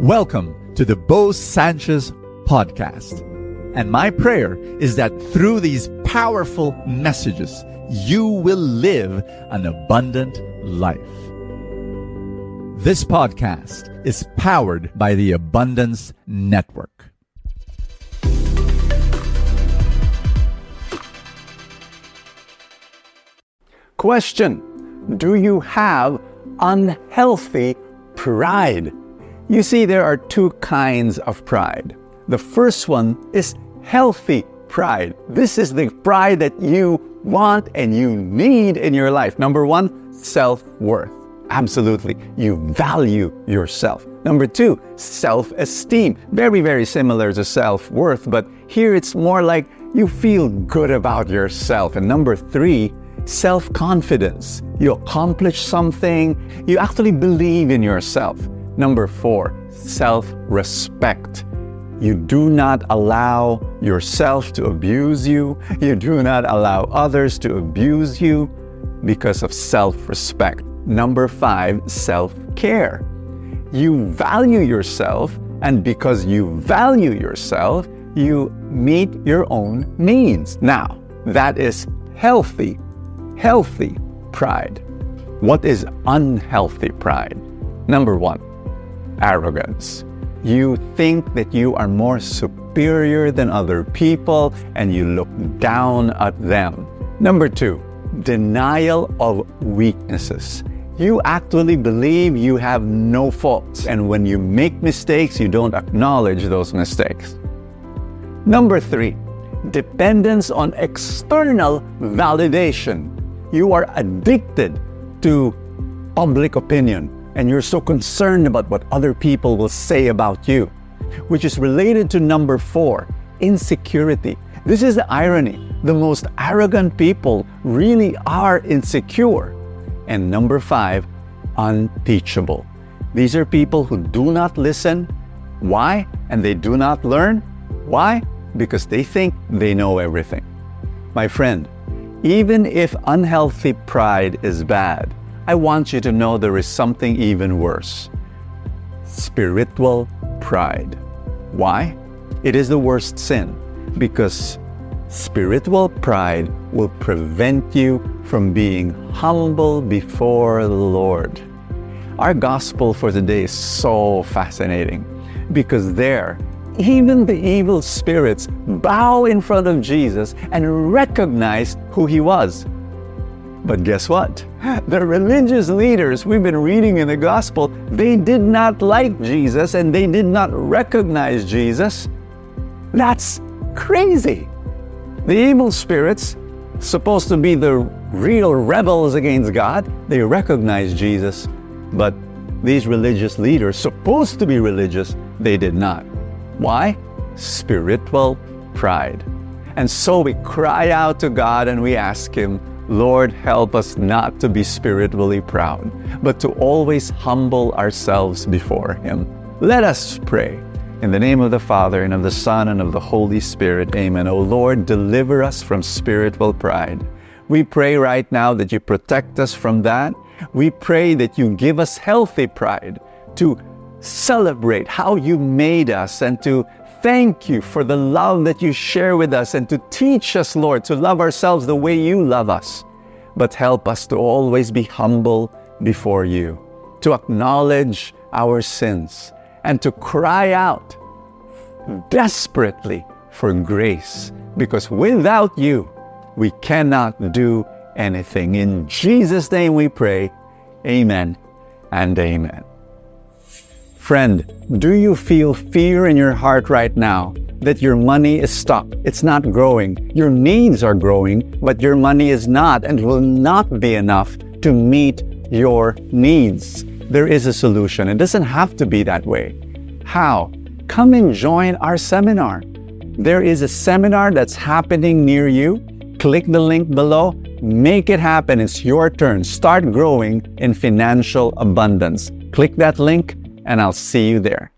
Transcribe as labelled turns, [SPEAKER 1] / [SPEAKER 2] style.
[SPEAKER 1] Welcome to the Bo Sanchez podcast. And my prayer is that through these powerful messages, you will live an abundant life. This podcast is powered by the Abundance Network.
[SPEAKER 2] Question Do you have unhealthy pride? You see, there are two kinds of pride. The first one is healthy pride. This is the pride that you want and you need in your life. Number one, self worth. Absolutely. You value yourself. Number two, self esteem. Very, very similar to self worth, but here it's more like you feel good about yourself. And number three, self confidence. You accomplish something, you actually believe in yourself. Number four, self respect. You do not allow yourself to abuse you. You do not allow others to abuse you because of self respect. Number five, self care. You value yourself, and because you value yourself, you meet your own needs. Now, that is healthy, healthy pride. What is unhealthy pride? Number one, arrogance. You think that you are more superior than other people and you look down at them. Number two, denial of weaknesses. You actually believe you have no faults, and when you make mistakes, you don't acknowledge those mistakes. Number three, dependence on external validation. You are addicted to public opinion and you're so concerned about what other people will say about you, which is related to number four, insecurity. This is the irony. The most arrogant people really are insecure. And number five, unteachable. These are people who do not listen. Why? And they do not learn. Why? Because they think they know everything. My friend, even if unhealthy pride is bad, I want you to know there is something even worse spiritual pride. Why? It is the worst sin because spiritual pride will prevent you from being humble before the Lord. Our gospel for today is so fascinating because there, even the evil spirits bow in front of Jesus and recognize who he was. But guess what? The religious leaders we've been reading in the gospel, they did not like Jesus and they did not recognize Jesus. That's crazy. The evil spirits, supposed to be the real rebels against God, they recognize Jesus. But these religious leaders, supposed to be religious, they did not. Why? Spiritual pride. And so we cry out to God and we ask Him, Lord, help us not to be spiritually proud, but to always humble ourselves before Him. Let us pray. In the name of the Father, and of the Son, and of the Holy Spirit, amen. O Lord, deliver us from spiritual pride. We pray right now that you protect us from that. We pray that you give us healthy pride to celebrate how you made us and to thank you for the love that you share with us and to teach us, Lord, to love ourselves the way you love us. But help us to always be humble before you, to acknowledge our sins, and to cry out desperately for grace, because without you, we cannot do anything. In Jesus' name we pray. Amen and amen. Friend, do you feel fear in your heart right now that your money is stuck? It's not growing. Your needs are growing, but your money is not and will not be enough to meet your needs. There is a solution. It doesn't have to be that way. How? Come and join our seminar. There is a seminar that's happening near you. Click the link below. Make it happen. It's your turn. Start growing in financial abundance. Click that link and I'll see you there.